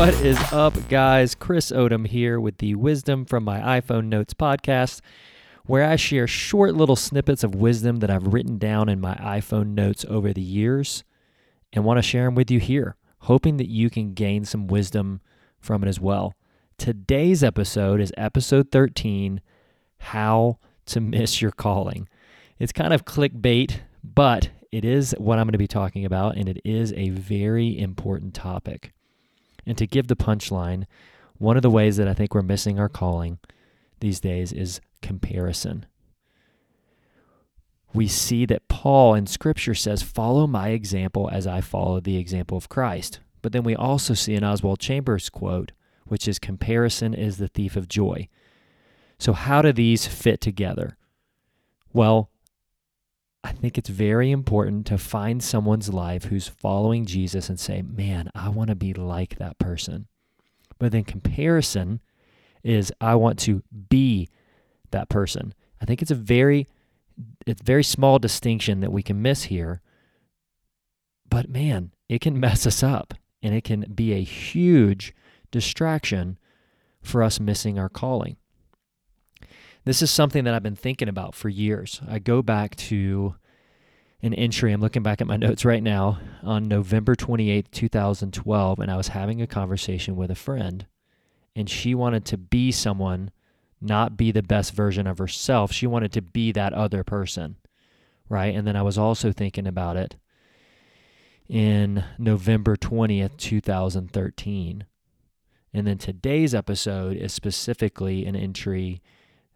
What is up, guys? Chris Odom here with the Wisdom from My iPhone Notes podcast, where I share short little snippets of wisdom that I've written down in my iPhone notes over the years and want to share them with you here, hoping that you can gain some wisdom from it as well. Today's episode is episode 13 How to Miss Your Calling. It's kind of clickbait, but it is what I'm going to be talking about, and it is a very important topic. And to give the punchline, one of the ways that I think we're missing our calling these days is comparison. We see that Paul in Scripture says, Follow my example as I follow the example of Christ. But then we also see an Oswald Chambers quote, which is, Comparison is the thief of joy. So, how do these fit together? Well, I think it's very important to find someone's life who's following Jesus and say, man, I want to be like that person. But then comparison is I want to be that person. I think it's a very it's very small distinction that we can miss here. But man, it can mess us up and it can be a huge distraction for us missing our calling. This is something that I've been thinking about for years. I go back to an entry, I'm looking back at my notes right now, on November 28th, 2012, and I was having a conversation with a friend, and she wanted to be someone, not be the best version of herself. She wanted to be that other person, right? And then I was also thinking about it in November 20th, 2013. And then today's episode is specifically an entry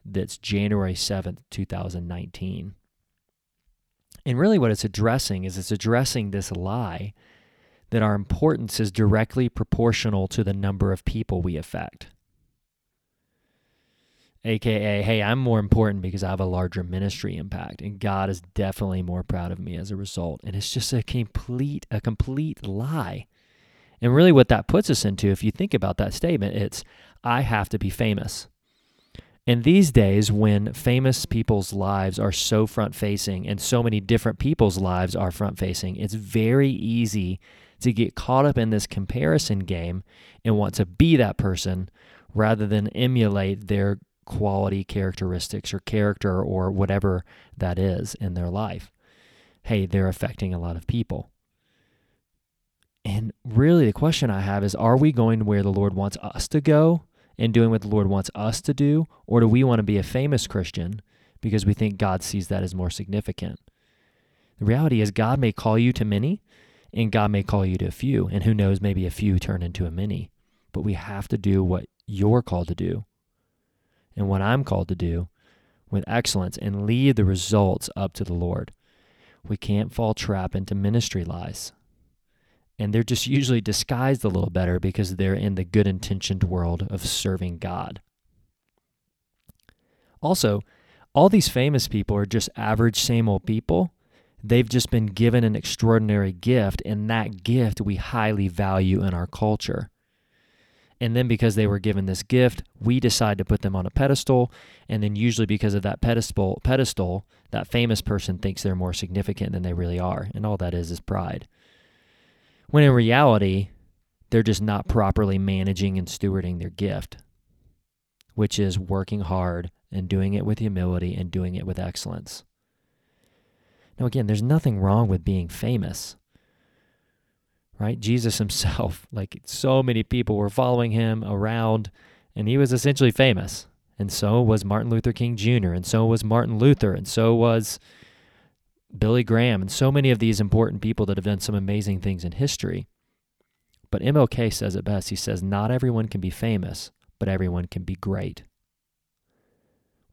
that's January 7th, 2019. And really, what it's addressing is it's addressing this lie that our importance is directly proportional to the number of people we affect. AKA, hey, I'm more important because I have a larger ministry impact, and God is definitely more proud of me as a result. And it's just a complete, a complete lie. And really, what that puts us into, if you think about that statement, it's I have to be famous. And these days, when famous people's lives are so front facing and so many different people's lives are front facing, it's very easy to get caught up in this comparison game and want to be that person rather than emulate their quality characteristics or character or whatever that is in their life. Hey, they're affecting a lot of people. And really, the question I have is are we going where the Lord wants us to go? And doing what the Lord wants us to do? Or do we want to be a famous Christian because we think God sees that as more significant? The reality is, God may call you to many, and God may call you to a few. And who knows, maybe a few turn into a many. But we have to do what you're called to do and what I'm called to do with excellence and leave the results up to the Lord. We can't fall trap into ministry lies and they're just usually disguised a little better because they're in the good intentioned world of serving God. Also, all these famous people are just average, same old people. They've just been given an extraordinary gift, and that gift we highly value in our culture. And then because they were given this gift, we decide to put them on a pedestal. And then usually because of that pedestal, pedestal, that famous person thinks they're more significant than they really are. And all that is is pride. When in reality, they're just not properly managing and stewarding their gift, which is working hard and doing it with humility and doing it with excellence. Now, again, there's nothing wrong with being famous, right? Jesus himself, like so many people were following him around, and he was essentially famous. And so was Martin Luther King Jr., and so was Martin Luther, and so was Billy Graham, and so many of these important people that have done some amazing things in history. But MLK says it best. He says, Not everyone can be famous, but everyone can be great.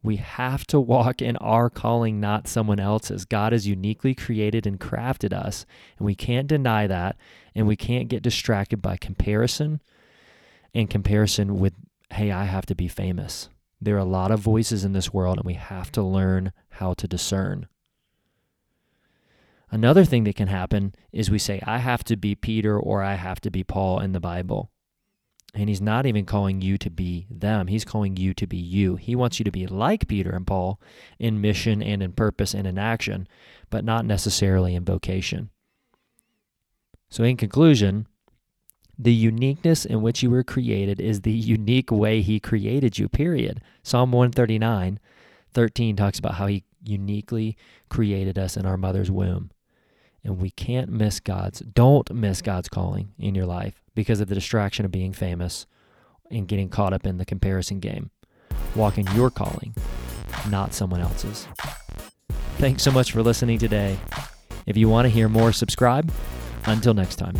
We have to walk in our calling, not someone else's. God has uniquely created and crafted us, and we can't deny that, and we can't get distracted by comparison and comparison with, hey, I have to be famous. There are a lot of voices in this world, and we have to learn how to discern. Another thing that can happen is we say, I have to be Peter or I have to be Paul in the Bible. And he's not even calling you to be them. He's calling you to be you. He wants you to be like Peter and Paul in mission and in purpose and in action, but not necessarily in vocation. So, in conclusion, The uniqueness in which you were created is the unique way He created you, period. Psalm 139, 13 talks about how He uniquely created us in our mother's womb. And we can't miss God's, don't miss God's calling in your life because of the distraction of being famous and getting caught up in the comparison game. Walk in your calling, not someone else's. Thanks so much for listening today. If you want to hear more, subscribe. Until next time.